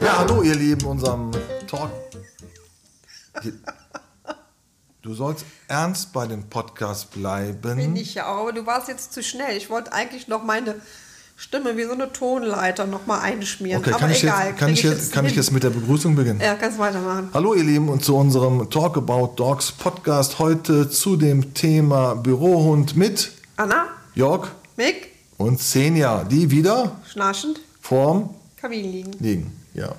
Ja, hallo ihr Lieben, unserem Talk. Du sollst ernst bei dem Podcast bleiben. Bin ich ja auch, aber du warst jetzt zu schnell. Ich wollte eigentlich noch meine Stimme wie so eine Tonleiter noch mal einschmieren. Okay, aber kann, ich egal. jetzt, kann, ich jetzt, kann ich jetzt mit der Begrüßung beginnen? Ja, kannst weitermachen. Hallo ihr Lieben und zu unserem Talk About Dogs Podcast heute zu dem Thema Bürohund mit Anna, Jörg Mick, und Senja, die wieder schnarchend, vorm Kamin liegen. liegen. Ja,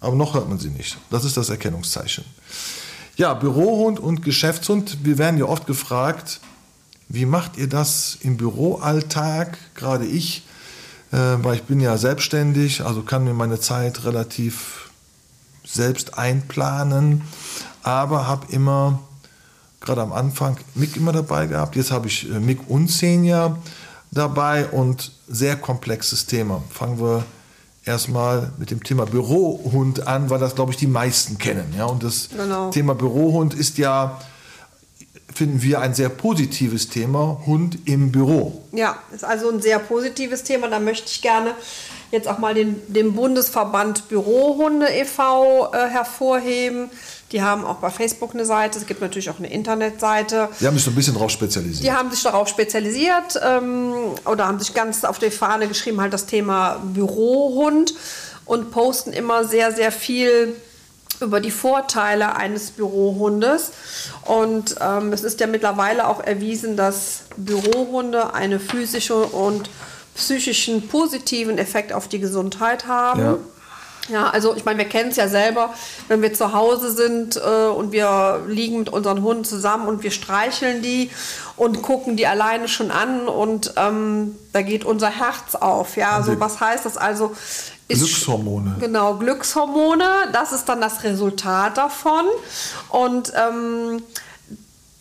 aber noch hört man sie nicht. Das ist das Erkennungszeichen. Ja, Bürohund und Geschäftshund. Wir werden ja oft gefragt, wie macht ihr das im Büroalltag? Gerade ich, weil ich bin ja selbstständig, also kann mir meine Zeit relativ selbst einplanen, aber habe immer, gerade am Anfang, Mick immer dabei gehabt. Jetzt habe ich äh, Mick und Senja dabei und sehr komplexes Thema. Fangen wir erstmal mit dem Thema Bürohund an, weil das, glaube ich, die meisten kennen. Ja? Und das Genau. Thema Bürohund ist ja, finden wir, ein sehr positives Thema, Hund im Büro. Ja, ist also ein sehr positives Thema. Da möchte ich gerne jetzt auch mal den, den Bundesverband Bürohunde e.V. Äh, hervorheben. Die haben auch bei Facebook eine Seite. Es gibt natürlich auch eine Internetseite. Die haben sich so ein bisschen drauf spezialisiert. Die haben sich darauf spezialisiert ähm, oder haben sich ganz auf die Fahne geschrieben, halt das Thema Bürohund und posten immer sehr, sehr viel über die Vorteile eines Bürohundes. Und ähm, es ist ja mittlerweile auch erwiesen, dass Bürohunde eine physische und psychischen positiven Effekt auf die Gesundheit haben. Ja. Ja, also ich meine, wir kennen es ja selber, wenn wir zu Hause sind äh, und wir liegen mit unseren Hunden zusammen und wir streicheln die und gucken die alleine schon an und ähm, da geht unser Herz auf. Ja, so was heißt das also? Ist Glückshormone. Genau, Glückshormone, das ist dann das Resultat davon. Und ähm,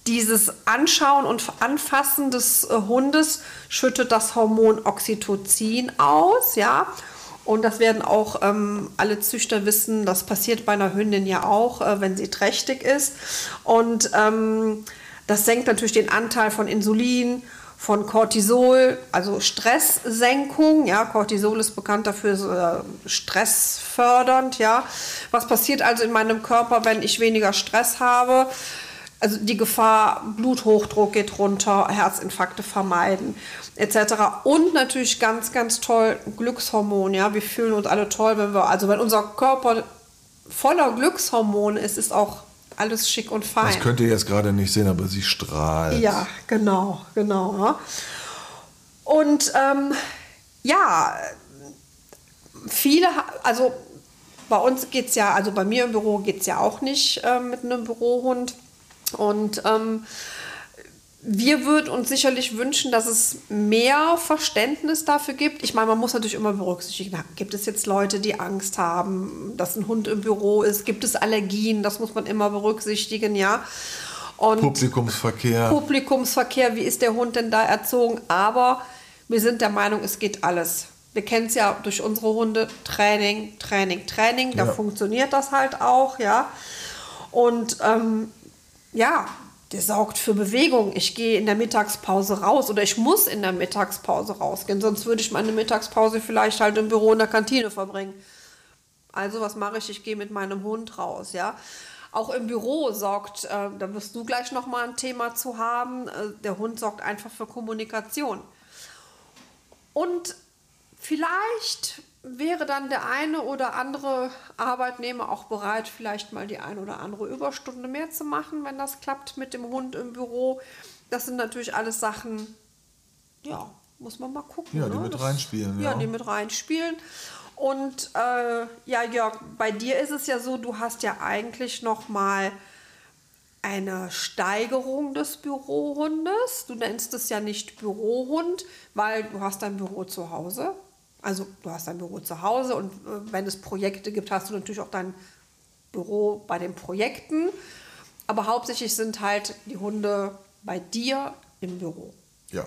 dieses Anschauen und Anfassen des äh, Hundes schüttet das Hormon Oxytocin aus, ja. Und das werden auch ähm, alle Züchter wissen, das passiert bei einer Hündin ja auch, äh, wenn sie trächtig ist. Und ähm, das senkt natürlich den Anteil von Insulin, von Cortisol, also Stresssenkung. Ja, Cortisol ist bekannt dafür, äh, stressfördernd. Ja, was passiert also in meinem Körper, wenn ich weniger Stress habe? Also die Gefahr, Bluthochdruck geht runter, Herzinfarkte vermeiden, etc. Und natürlich ganz, ganz toll Glückshormon. Ja, wir fühlen uns alle toll, wenn wir, also wenn unser Körper voller Glückshormone ist, ist auch alles schick und fein. Das könnt ihr jetzt gerade nicht sehen, aber sie strahlt. Ja, genau, genau. Und ähm, ja, viele, also bei uns geht es ja, also bei mir im Büro geht es ja auch nicht ähm, mit einem Bürohund. Und ähm, wir würden uns sicherlich wünschen, dass es mehr Verständnis dafür gibt. Ich meine, man muss natürlich immer berücksichtigen, na, gibt es jetzt Leute, die Angst haben, dass ein Hund im Büro ist? Gibt es Allergien? Das muss man immer berücksichtigen, ja. Und Publikumsverkehr. Publikumsverkehr, wie ist der Hund denn da erzogen? Aber wir sind der Meinung, es geht alles. Wir kennen es ja durch unsere Hunde, Training, Training, Training, da Ja. funktioniert das halt auch, ja. Und ähm, ja, der sorgt für Bewegung. Ich gehe in der Mittagspause raus oder ich muss in der Mittagspause rausgehen, sonst würde ich meine Mittagspause vielleicht halt im Büro in der Kantine verbringen. Also was mache ich? Ich gehe mit meinem Hund raus, ja. Auch im Büro sorgt, äh, da wirst du gleich noch mal ein Thema zu haben. Äh, der Hund sorgt einfach für Kommunikation. Und vielleicht wäre dann der eine oder andere Arbeitnehmer auch bereit, vielleicht mal die eine oder andere Überstunde mehr zu machen, wenn das klappt mit dem Hund im Büro. Das sind natürlich alles Sachen, ja, muss man mal gucken. Ja, die ne? mit Das- reinspielen, Ja, ja. die mit reinspielen. Und äh, ja, Jörg, bei dir ist es ja so, du hast ja eigentlich noch mal eine Steigerung des Bürohundes. Du nennst es ja nicht Bürohund, weil du hast dein Büro zu Hause. Also du hast dein Büro zu Hause und äh, wenn es Projekte gibt, hast du natürlich auch dein Büro bei den Projekten. Aber hauptsächlich sind halt die Hunde bei dir im Büro. Ja.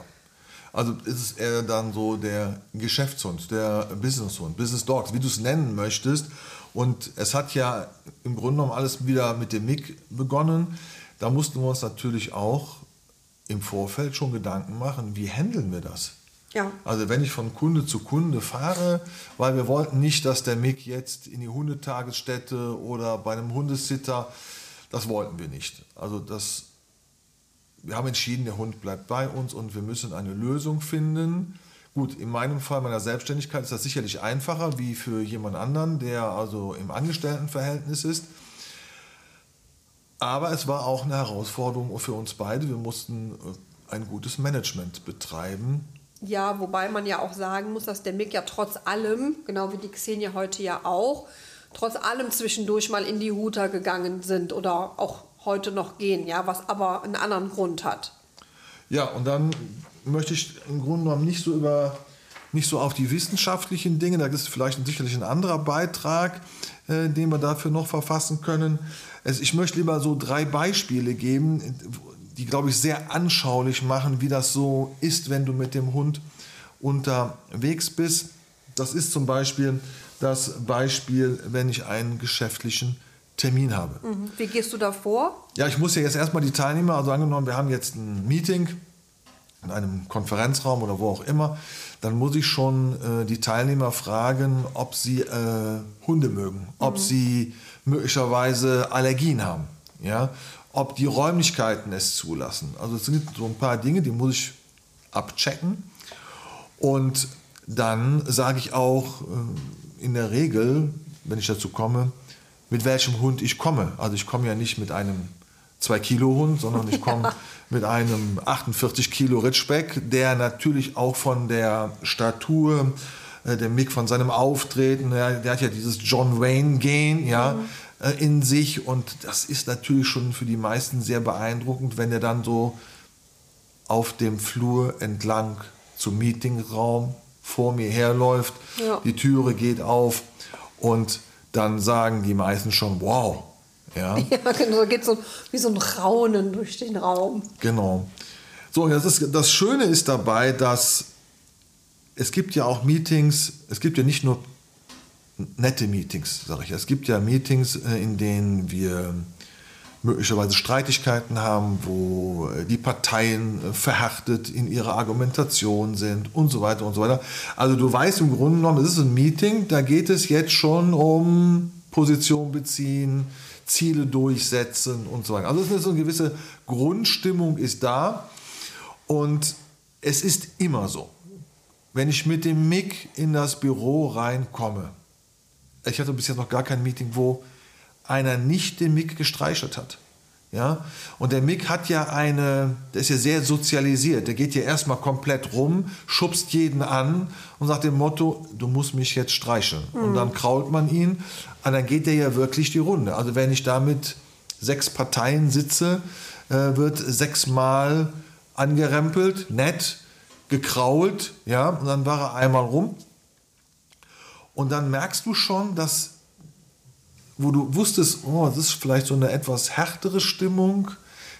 Also ist es eher dann so der Geschäftshund, der Businesshund, Business Dogs, wie du es nennen möchtest. Und es hat ja im Grunde genommen alles wieder mit dem Mick begonnen. Da mussten wir uns natürlich auch im Vorfeld schon Gedanken machen, wie handeln wir das? Ja. Also wenn ich von Kunde zu Kunde fahre, weil wir wollten nicht, dass der Mick jetzt in die Hundetagesstätte oder bei einem Hundesitter, das wollten wir nicht. Also das, wir haben entschieden, der Hund bleibt bei uns und wir müssen eine Lösung finden. Gut, in meinem Fall meiner Selbstständigkeit ist das sicherlich einfacher wie für jemand anderen, der also im Angestelltenverhältnis ist. Aber es war auch eine Herausforderung für uns beide. Wir mussten äh, ein gutes Management betreiben. Ja, wobei man ja auch sagen muss, dass der Mick ja trotz allem, genau wie die Xenia heute ja auch, trotz allem zwischendurch mal in die Huta gegangen sind oder auch heute noch gehen, ja, was aber einen anderen Grund hat. Ja, und dann möchte ich im Grunde genommen nicht so über nicht so auf die wissenschaftlichen Dinge, da ist vielleicht sicherlich ein anderer Beitrag, äh, den wir dafür noch verfassen können. Also ich möchte lieber so drei Beispiele geben, die, glaube ich, sehr anschaulich machen, wie das so ist, wenn du mit dem Hund unterwegs bist. Das ist zum Beispiel das Beispiel, wenn ich einen geschäftlichen Termin habe. Mhm. Wie gehst du da vor? Ja, ich muss ja jetzt erstmal die Teilnehmer, also angenommen, wir haben jetzt ein Meeting in einem Konferenzraum oder wo auch immer, dann muss ich schon äh, die Teilnehmer fragen, ob sie äh, Hunde mögen, ob mhm. sie möglicherweise Allergien haben, ja, ob die Räumlichkeiten es zulassen. Also es sind so ein paar Dinge, die muss ich abchecken. Und dann sage ich auch äh, in der Regel, wenn ich dazu komme, mit welchem Hund ich komme. Also ich komme ja nicht mit einem 2-Kilo-Hund, sondern ich komme ja. mit einem 48 Kilo Ritschbeck, der natürlich auch von der Statur, äh, der Mick von seinem Auftreten, der, der hat ja dieses John Wayne-Gen, ja, mhm. Äh, in sich und das ist natürlich schon für die meisten sehr beeindruckend, wenn er dann so auf dem Flur entlang zum Meetingraum vor mir herläuft, ja. die Türe geht auf und dann sagen die meisten schon, wow, ja, ja genau, geht so wie so ein Raunen durch den Raum. Genau. So, das, ist, das Schöne ist dabei, dass es gibt ja auch Meetings, es gibt ja nicht nur nette Meetings, sage ich. Es gibt ja Meetings, äh, in denen wir möglicherweise Streitigkeiten haben, wo äh, die Parteien äh, verhärtet in ihrer Argumentation sind und so weiter und so weiter. Also du weißt im Grunde genommen, es ist ein Meeting, da geht es jetzt schon um Position beziehen, Ziele durchsetzen und so weiter. Also es ist so eine gewisse Grundstimmung ist da und es ist immer so, wenn ich mit dem Mick in das Büro reinkomme, ich hatte bis jetzt noch gar kein Meeting, wo einer nicht den Mick gestreichelt hat. Ja? Und der Mick hat ja eine, der ist ja sehr sozialisiert. Der geht ja erstmal komplett rum, schubst jeden an und sagt dem Motto, du musst mich jetzt streicheln. Mhm. Und dann krault man ihn und dann geht der ja wirklich die Runde. Also wenn ich da mit sechs Parteien sitze, äh, wird sechsmal angerempelt, nett, gekrault, ja, und dann war er einmal rum. Und dann merkst du schon, dass wo du wusstest, oh, das ist vielleicht so eine etwas härtere Stimmung,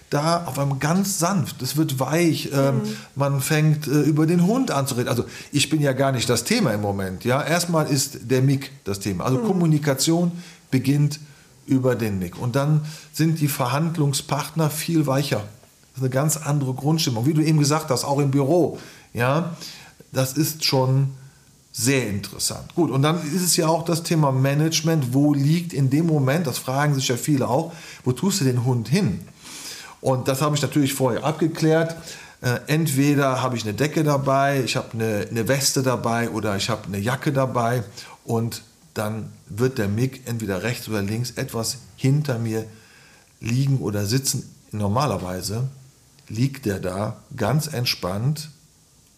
da auf einmal ganz sanft, es wird weich, ähm, mhm. man fängt äh, über den Hund an zu reden. Also ich bin ja gar nicht das Thema im Moment. Ja, erstmal ist der Mick das Thema. Also mhm. Kommunikation beginnt über den Mick und dann sind die Verhandlungspartner viel weicher. Das ist eine ganz andere Grundstimmung, wie du eben gesagt hast, auch im Büro. Ja, das ist schon sehr interessant. Gut, und dann ist es ja auch das Thema Management. Wo liegt in dem Moment, das fragen sich ja viele auch, wo tust du den Hund hin? Und das habe ich natürlich vorher abgeklärt. Äh, entweder habe ich eine Decke dabei, ich habe eine, eine Weste dabei oder ich habe eine Jacke dabei und dann wird der Mick entweder rechts oder links etwas hinter mir liegen oder sitzen. Normalerweise liegt der da ganz entspannt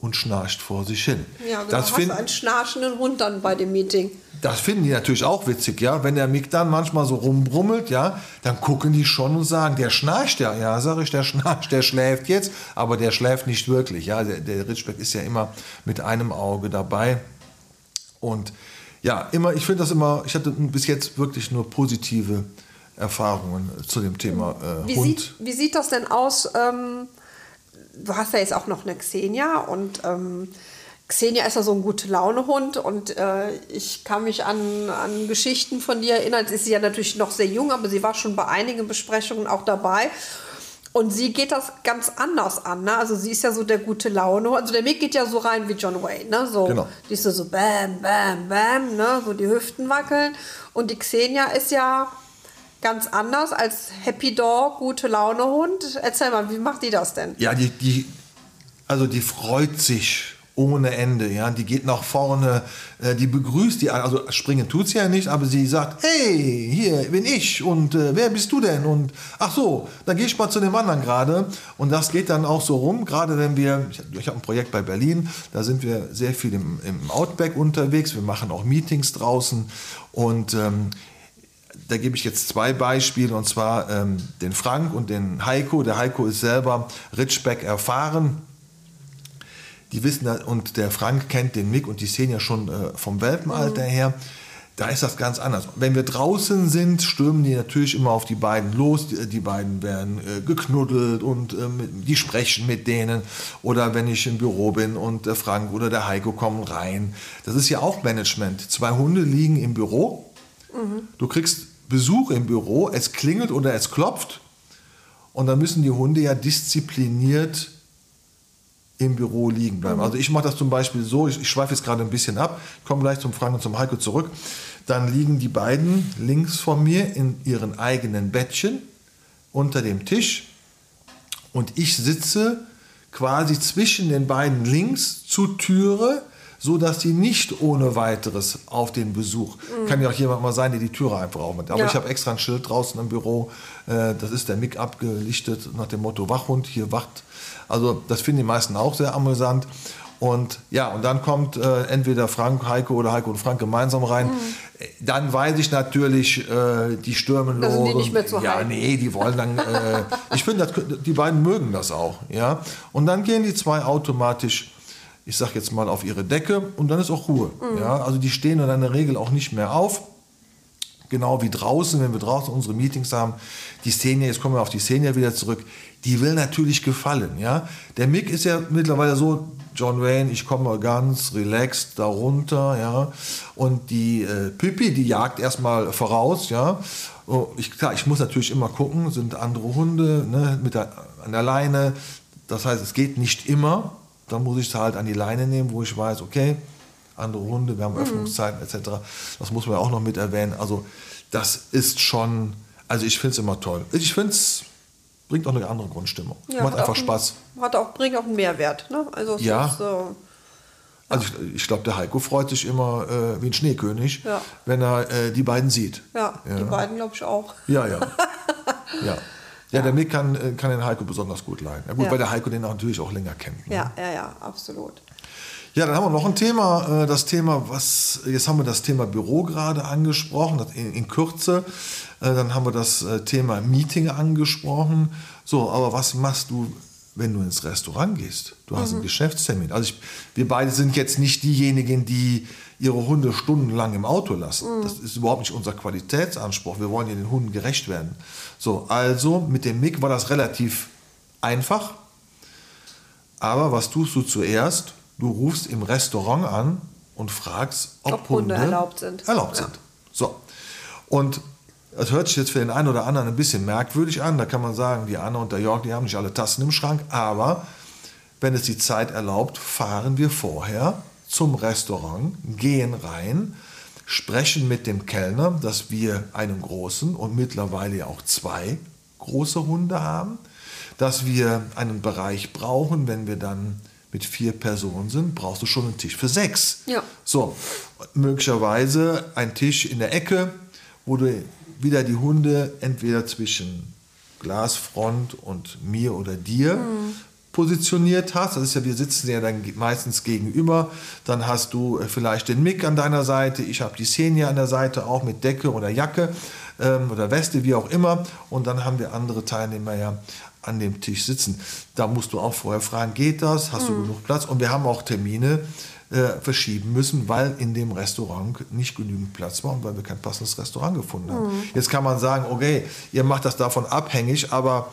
und schnarcht vor sich hin. Ja, genau. Das find, einen schnarchenden Hund dann bei dem Meeting. Das finden die natürlich auch witzig, ja. Wenn der Mick dann manchmal so rumbrummelt, ja, dann gucken die schon und sagen, der schnarcht ja. Ja, sag ich, der schnarcht, der schläft jetzt, aber der schläft nicht wirklich. Ja, der, der Ritschbeck ist ja immer mit einem Auge dabei. Und ja, immer, ich finde das immer, ich hatte bis jetzt wirklich nur positive Erfahrungen zu dem Thema äh, wie Hund. Sieht, wie sieht das denn aus? Ähm du hast ja jetzt auch noch eine Xenia und ähm, Xenia ist ja so ein gute Laune-Hund und äh, ich kann mich an, an Geschichten von dir erinnern. Jetzt ist sie ja natürlich noch sehr jung, aber sie war schon bei einigen Besprechungen auch dabei. Und sie geht das ganz anders an. Ne? Also sie ist ja so der gute Laune. Also der Mick geht ja so rein wie John Wayne. Ne? So, Genau. Die ist so, so bam, bam, bam, ne? so die Hüften wackeln. Und die Xenia ist ja ganz anders als Happy Dog, gute Laune Hund. Erzähl mal, wie macht die das denn? Ja, die, die, also die freut sich ohne Ende, ja. Die geht nach vorne, äh, die begrüßt die, also springen tut sie ja nicht, aber sie sagt, hey, hier bin ich und äh, wer bist du denn? Und ach so, dann gehe ich mal zu dem anderen gerade. Und das geht dann auch so rum, gerade wenn wir, ich, ich habe ein Projekt bei Berlin, da sind wir sehr viel im, im Outback unterwegs, wir machen auch Meetings draußen und ähm, da gebe ich jetzt zwei Beispiele, und zwar ähm, den Frank und den Heiko. Der Heiko ist selber Ritschbeck erfahren. Die wissen, und der Frank kennt den Mick und die sehen ja schon äh, vom Welpenalter her. Da ist das ganz anders. Wenn wir draußen sind, stürmen die natürlich immer auf die beiden los. Die, die beiden werden äh, geknuddelt und äh, die sprechen mit denen. Oder wenn ich im Büro bin und der Frank oder der Heiko kommen rein. Das ist ja auch Management. Zwei Hunde liegen im Büro. Du kriegst Besuch im Büro, es klingelt oder es klopft. Und dann müssen die Hunde ja diszipliniert im Büro liegen bleiben. Also ich mache das zum Beispiel so, ich, ich schweife jetzt gerade ein bisschen ab, komme gleich zum Frank und zum Heiko zurück. Dann liegen die beiden links von mir in ihren eigenen Bettchen unter dem Tisch und ich sitze quasi zwischen den beiden links zur Türe, so dass sie nicht ohne weiteres auf den Besuch. Kann ja auch jemand mal sein, der die Türe einfach aufmacht. Aber Ja. ich habe extra ein Schild draußen im Büro. Äh, das ist der Mick abgelichtet nach dem Motto Wachhund hier wacht. Also das finden die meisten auch sehr amüsant. Und ja, und dann kommt äh, entweder Frank, Heiko oder Heiko und Frank gemeinsam rein. Äh, Dann weiß ich natürlich, äh, die stürmen Mhm. Los. sind die nicht mehr zu ja, halten. nee, die wollen dann. Äh, ich finde, die beiden mögen das auch. Ja? Und dann gehen die zwei automatisch, ich sag jetzt mal, auf ihre Decke und dann ist auch Ruhe. Mhm. Ja? Also die stehen dann in der Regel auch nicht mehr auf. Genau wie draußen, wenn wir draußen unsere Meetings haben. Die Szene, jetzt kommen wir auf die Szene wieder zurück, die will natürlich gefallen. Ja? Der Mick ist ja mittlerweile so, John Wayne, ich komme ganz relaxed darunter. Ja? Und die äh, Pippi, die jagt erstmal voraus. Ja? Oh, ich, klar, ich muss natürlich immer gucken, sind andere Hunde ne, mit der, an der Leine. Das heißt, es geht nicht immer. Dann muss ich sie halt an die Leine nehmen, wo ich weiß, okay, andere Hunde, wir haben Öffnungszeiten etc. Das muss man ja auch noch mit erwähnen. Also das ist schon, also ich finde es immer toll. Ich finde es bringt auch eine andere Grundstimmung. Macht hat auch einfach Spaß. Hat auch, bringt auch einen Mehrwert. Ne? Also es Ja. ist, Also ich, ich glaube, der Heiko freut sich immer äh, wie ein Schneekönig, Ja. wenn er äh, die beiden sieht. ja, die beiden glaube ich auch. Ja, ja. ja. Ja, der Mick kann, äh, kann den Heiko besonders gut leiden. Ja, gut, weil der Heiko den auch natürlich auch länger kennt. Ne? Ja, ja, ja, absolut. Ja, dann haben wir noch ein Thema, äh, das Thema, was, jetzt haben wir das Thema Büro gerade angesprochen, in, in Kürze. Äh, Dann haben wir das Thema Meeting angesprochen. So, aber was machst du, wenn du ins Restaurant gehst? Du hast einen Geschäftstermin. Also ich, wir beide sind jetzt nicht diejenigen, die ihre Hunde stundenlang im Auto lassen. Das ist überhaupt nicht unser Qualitätsanspruch. Wir wollen ja den Hunden gerecht werden. So, also mit dem Mick war das relativ einfach. Aber was tust du zuerst? Du rufst im Restaurant an und fragst, ob, Ob Hunde erlaubt sind. Erlaubt Ja. sind. So. Und das hört sich jetzt für den einen oder anderen ein bisschen merkwürdig an. Da kann man sagen, die Anne und der Jörg, die haben nicht alle Tassen im Schrank. Aber wenn es die Zeit erlaubt, fahren wir vorher zum Restaurant, gehen rein, sprechen mit dem Kellner, dass wir einen großen und mittlerweile ja auch zwei große Hunde haben, dass wir einen Bereich brauchen, wenn wir dann mit vier Personen sind, brauchst du schon einen Tisch für sechs. Ja. So, möglicherweise ein Tisch in der Ecke, wo du wieder die Hunde entweder zwischen Glasfront und mir oder dir positioniert hast. Das ist ja, wir sitzen ja dann meistens gegenüber. Dann hast du äh, vielleicht den Mick an deiner Seite, ich habe die Xenia an der Seite, auch mit Decke oder Jacke ähm, oder Weste, wie auch immer. Und dann haben wir andere Teilnehmer ja an dem Tisch sitzen. Da musst du auch vorher fragen, geht das? Hast du genug Platz? Und wir haben auch Termine äh, verschieben müssen, weil in dem Restaurant nicht genügend Platz war und weil wir kein passendes Restaurant gefunden haben. Jetzt kann man sagen, okay, ihr macht das davon abhängig, aber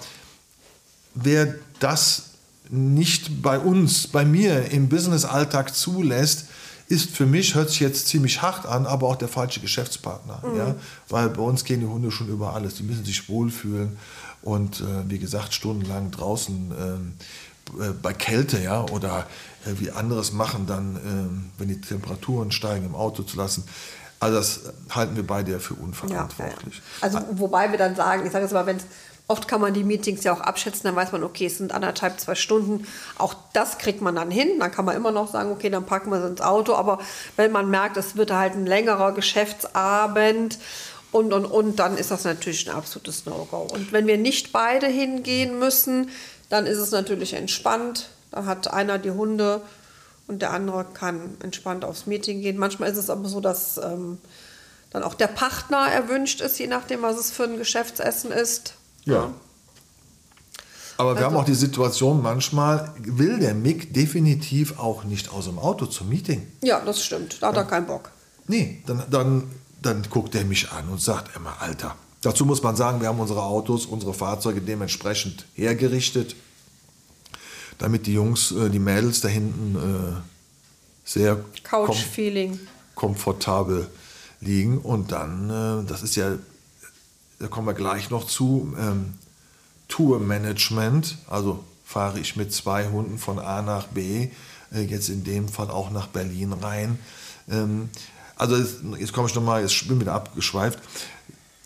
wer das nicht bei uns, bei mir im Business-Alltag zulässt, ist für mich, hört sich jetzt ziemlich hart an, aber auch der falsche Geschäftspartner. Ja? Weil bei uns gehen die Hunde schon über alles. Die müssen sich wohlfühlen. und äh, wie gesagt stundenlang draußen ähm, äh, bei Kälte ja oder äh, wie anderes machen dann, ähm, wenn die Temperaturen steigen im Auto zu lassen. Also das halten wir beide für unverantwortlich. Ja, ja. Also wobei wir dann sagen, ich sage jetzt mal, wenn Oft kann man die Meetings ja auch abschätzen, dann weiß man, okay, es sind anderthalb, zwei Stunden. Auch das kriegt man dann hin. Dann kann man immer noch sagen, okay, dann packen wir es ins Auto. Aber wenn man merkt, es wird halt ein längerer Geschäftsabend und, und, und, dann ist das natürlich ein absolutes No-Go. Und wenn wir nicht beide hingehen müssen, dann ist es natürlich entspannt. Da hat einer die Hunde und der andere kann entspannt aufs Meeting gehen. Manchmal ist es aber so, dass ähm, dann auch der Partner erwünscht ist, je nachdem, was es für ein Geschäftsessen ist. Ja. Aber wir also, haben auch die Situation, manchmal will der Mick definitiv auch nicht aus dem Auto zum Meeting. Ja, das stimmt. Da hat er keinen Bock. Nee, dann, dann, dann guckt er mich an und sagt immer, Alter. Dazu muss man sagen, wir haben unsere Autos, unsere Fahrzeuge dementsprechend hergerichtet, damit die Jungs, äh, die Mädels da hinten äh, sehr Couch-Feeling kom komfortabel liegen. Und dann, äh, das ist ja da kommen wir gleich noch zu, ähm, Tourmanagement, also fahre ich mit zwei Hunden von A nach B, äh, jetzt in dem Fall auch nach Berlin rein. Ähm, also jetzt, jetzt komme ich nochmal, jetzt bin ich wieder abgeschweift.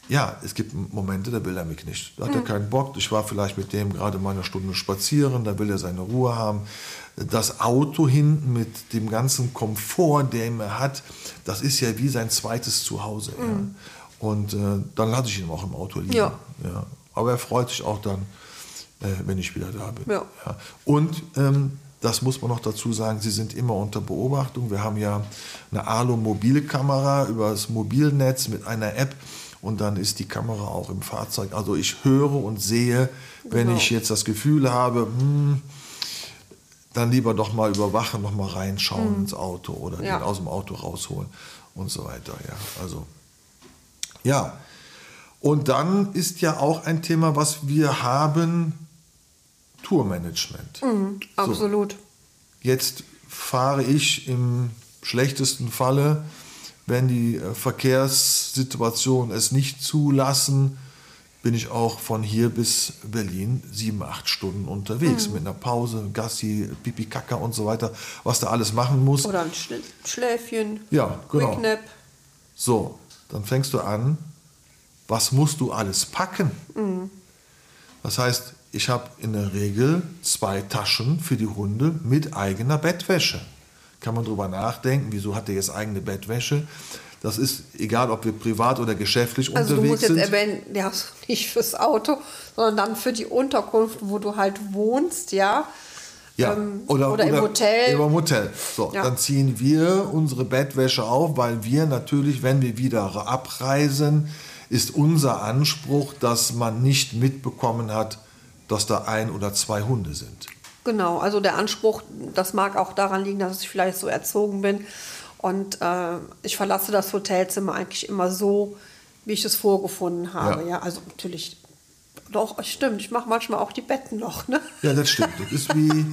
Ja, es gibt Momente, da will er mich nicht. Da hat mhm. er keinen Bock. Ich war vielleicht mit dem gerade mal eine Stunde spazieren, da will er seine Ruhe haben. Das Auto hinten mit dem ganzen Komfort, den er hat, das ist ja wie sein zweites Zuhause. Mhm. Ja. Und äh, dann lasse ich ihn auch im Auto liegen. Ja. ja. Aber er freut sich auch dann, äh, wenn ich wieder da bin. Ja. ja. Und ähm, das muss man noch dazu sagen, sie sind immer unter Beobachtung. Wir haben ja eine Alu-Mobilkamera über das Mobilnetz mit einer App und dann ist die Kamera auch im Fahrzeug. Also ich höre und sehe, wenn genau. ich jetzt das Gefühl habe, hm, dann lieber doch mal überwachen, noch mal reinschauen mhm. ins Auto oder ja. den aus dem Auto rausholen und so weiter. Ja, also ja. Und dann ist ja auch ein Thema, was wir haben, Tourmanagement. Mhm, absolut. So. Jetzt fahre ich im schlechtesten Falle, wenn die äh, Verkehrssituationen es nicht zulassen, bin ich auch von hier bis Berlin sieben, acht Stunden unterwegs. Mhm. Mit einer Pause, Gassi, Pipi, Kaka und so weiter, was da alles machen muss. Oder ein Schläfchen. Ja, genau. Quicknap. So, dann fängst du an, was musst du alles packen? Mhm. Das heißt, ich habe in der Regel zwei Taschen für die Hunde mit eigener Bettwäsche. Kann man darüber nachdenken, wieso hat er jetzt eigene Bettwäsche? Das ist egal, ob wir privat oder geschäftlich also unterwegs sind. Also du musst jetzt erwähnen, ja, nicht fürs Auto, sondern dann für die Unterkunft, wo du halt wohnst, ja. Ja, ähm, oder, oder, im Hotel. Im Hotel. So, ja. dann ziehen wir unsere Bettwäsche auf, weil wir natürlich, wenn wir wieder abreisen, ist unser Anspruch, dass man nicht mitbekommen hat, dass da ein oder zwei Hunde sind. Genau, also der Anspruch, das mag auch daran liegen, dass ich vielleicht so erzogen bin. Und äh, ich verlasse das Hotelzimmer eigentlich immer so, wie ich es vorgefunden habe. Ja, ja also natürlich, doch, stimmt, ich mache manchmal auch die Betten noch. Ne? Ja, das stimmt. Das ist wie.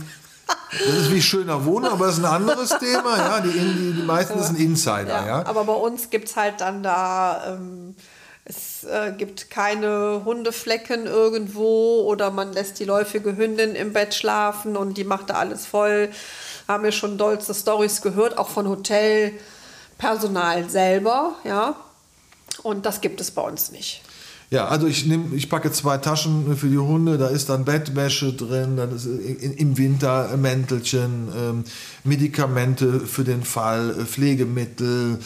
Das ist wie schöner Wohnen, aber das ist ein anderes Thema. Ja, die, die, die meisten ja. sind Insider. Ja, ja. Aber bei uns gibt es halt dann da ähm, es äh, gibt keine Hundeflecken irgendwo oder man lässt die läufige Hündin im Bett schlafen und die macht da alles voll. Haben wir schon dollste Stories gehört, auch von Hotelpersonal selber, ja. Und das gibt es bei uns nicht. Ja, also ich nehme, ich packe zwei Taschen für die Hunde, da ist dann Bettwäsche drin, dann ist im Winter Mäntelchen, ähm, Medikamente für den Fall, äh, Pflegemittel,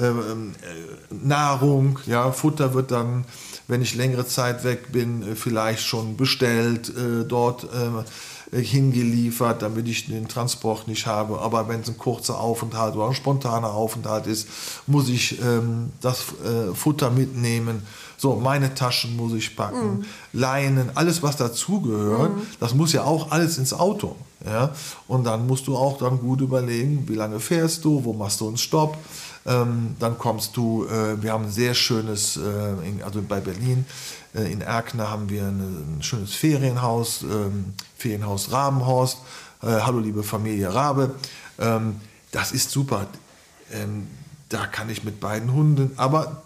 ähm, äh, Nahrung, ja, Futter wird dann, wenn ich längere Zeit weg bin, äh, vielleicht schon bestellt, äh, dort äh, hingeliefert, damit ich den Transport nicht habe. Aber wenn es ein kurzer Aufenthalt oder ein spontaner Aufenthalt ist, muss ich ähm, das äh, Futter mitnehmen. So, meine Taschen muss ich packen, mm. Leinen, alles was dazugehört, mm. das muss ja auch alles ins Auto. Ja? Und dann musst du auch dann gut überlegen, wie lange fährst du, wo machst du einen Stopp. Ähm, dann kommst du, äh, wir haben ein sehr schönes, äh, in, also bei Berlin, äh, in Erkner haben wir eine, ein schönes Ferienhaus, ähm, Ferienhaus Rabenhorst. Äh, hallo liebe Familie Rabe. Ähm, das ist super. Ähm, da kann ich mit beiden Hunden, aber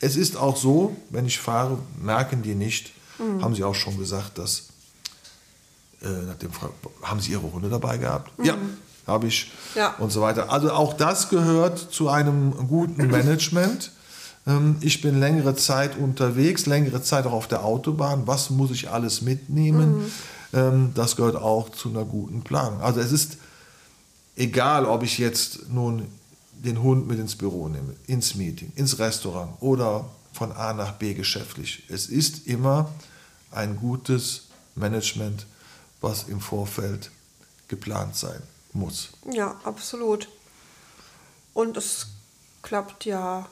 es ist auch so, wenn ich fahre, merken die nicht, Mhm. Haben Sie auch schon gesagt, dass äh, haben Sie Ihre Hunde dabei gehabt? Mhm. Ja, habe ich. Ja. Und so weiter. Also auch das gehört zu einem guten Management. Ähm, ich bin längere Zeit unterwegs, längere Zeit auch auf der Autobahn. Was muss ich alles mitnehmen? Mhm. Ähm, das gehört auch zu einer guten Planung. Also es ist egal, ob ich jetzt nun den Hund mit ins Büro nehme, ins Meeting, ins Restaurant oder von A nach B geschäftlich. Es ist immer ein gutes Management, was im Vorfeld geplant sein muss. Ja, absolut. Und es klappt ja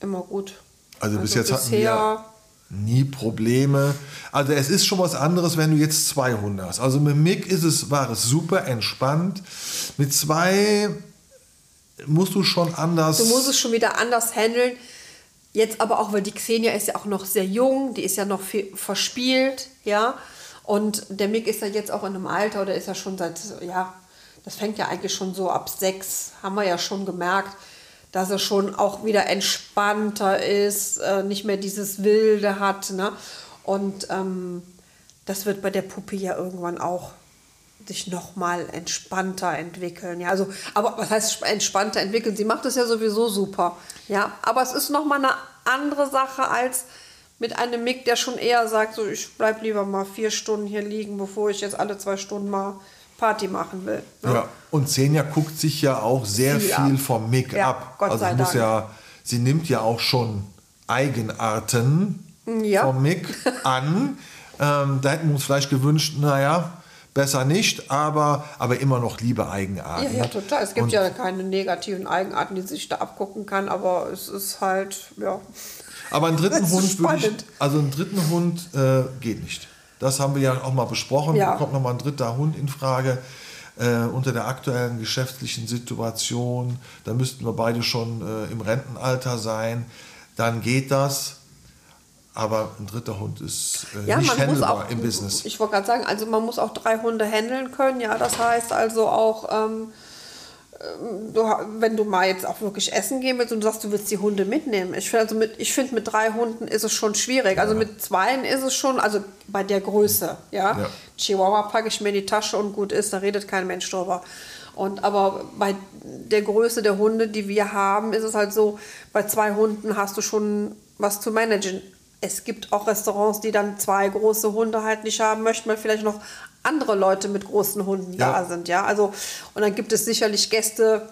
immer gut. Also, bis also jetzt bisher hatten wir nie Probleme. Also es ist schon was anderes, wenn du jetzt zwei Hunde hast. Also mit Mick ist es, war es super entspannt. Mit zwei musst du schon anders. Du musst es schon wieder anders handeln. Jetzt aber auch, weil die Xenia ist ja auch noch sehr jung, die ist ja noch viel verspielt, ja. Und der Mick ist ja jetzt auch in einem Alter oder ist ja schon seit, ja, das fängt ja eigentlich schon so ab sechs, haben wir ja schon gemerkt, dass er schon auch wieder entspannter ist, äh, nicht mehr dieses Wilde hat. Ne? Und ähm, das wird bei der Puppe ja irgendwann auch sich noch mal entspannter entwickeln. Ja, also, aber was heißt entspannter entwickeln? Sie macht es ja sowieso super. Ja, aber es ist noch mal eine andere Sache als mit einem Mick, der schon eher sagt, so ich bleib lieber mal vier Stunden hier liegen, bevor ich jetzt alle zwei Stunden mal Party machen will. Ne? Ja, und Senja guckt sich ja auch sehr viel, viel vom Mick ja, ab. Gott also sei muss Dank. ja, sie nimmt ja auch schon Eigenarten ja. vom Mick an. ähm, da hätten wir uns vielleicht gewünscht, naja, besser nicht, aber, aber immer noch liebe Eigenarten. Ja, ja total. Es gibt und, ja keine negativen Eigenarten, die sich da abgucken kann, aber es ist halt, ja. Aber einen dritten Hund würde ich, also einen dritten Hund äh, geht nicht. Das haben wir ja auch mal besprochen. Ja. Da kommt noch mal ein dritter Hund in Frage. Äh, unter der aktuellen geschäftlichen Situation, da müssten wir beide schon äh, im Rentenalter sein, dann geht das. Aber ein dritter Hund ist äh, ja, nicht handelbar auch, im Business. Ich wollte gerade sagen, also man muss auch drei Hunde handeln können. Ja, das heißt also auch, ähm, ähm du, wenn du mal jetzt auch wirklich essen gehen willst und du sagst, du willst die Hunde mitnehmen. Ich finde also mit, ich find, mit drei Hunden ist es schon schwierig. Also ja. mit zweien ist es schon, also bei der Größe. Ja, ja. Chihuahua packe ich mir in die Tasche und gut ist, da redet kein Mensch drüber. Und aber bei der Größe der Hunde, die wir haben, ist es halt so, bei zwei Hunden hast du schon was zu managen es gibt auch Restaurants, die dann zwei große Hunde halt nicht haben möchten, weil vielleicht noch andere Leute mit großen Hunden ja. da sind. Ja, also und dann gibt es sicherlich Gäste,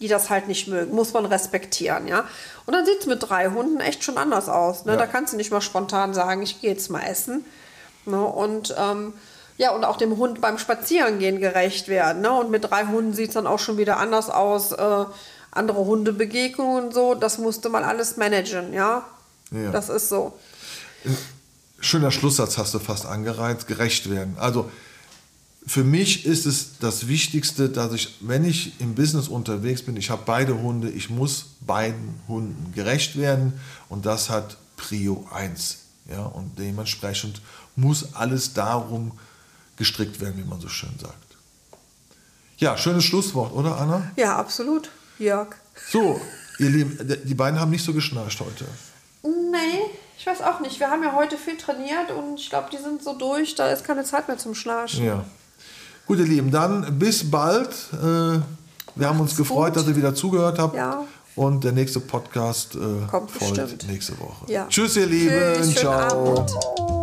die das halt nicht mögen. Muss man respektieren, ja. Und dann sieht es mit drei Hunden echt schon anders aus. Ne? Ja. Da kannst du nicht mal spontan sagen, ich gehe jetzt mal essen. Ne? Und ähm, ja, und auch dem Hund beim Spazierengehen gerecht werden. Ne? Und mit drei Hunden sieht es dann auch schon wieder anders aus. Äh, andere Hundebegegnungen und so, das musste man alles managen, ja. Ja. Das ist so. Schöner Schlusssatz hast du fast angereizt, gerecht werden. Also für mich ist es das Wichtigste, dass ich, wenn ich im Business unterwegs bin, ich habe beide Hunde, ich muss beiden Hunden gerecht werden und das hat Prio 1. Ja, und dementsprechend muss alles darum gestrickt werden, wie man so schön sagt. Ja, schönes Schlusswort, oder Anna? Ja, absolut, Jörg. So, ihr Lieben, die beiden haben nicht so geschnarcht heute. Nee, ich weiß auch nicht. Wir haben ja heute viel trainiert und ich glaube, die sind so durch, da ist keine Zeit mehr zum Schnarchen. Ja. Gut, ihr Lieben, dann bis bald. Äh, wir haben uns gefreut, gut. dass ihr wieder zugehört habt. Ja. Und der nächste Podcast äh, Kommt folgt bestimmt. nächste Woche. Ja. Tschüss, ihr Lieben. Tschüss, Ciao. Abend.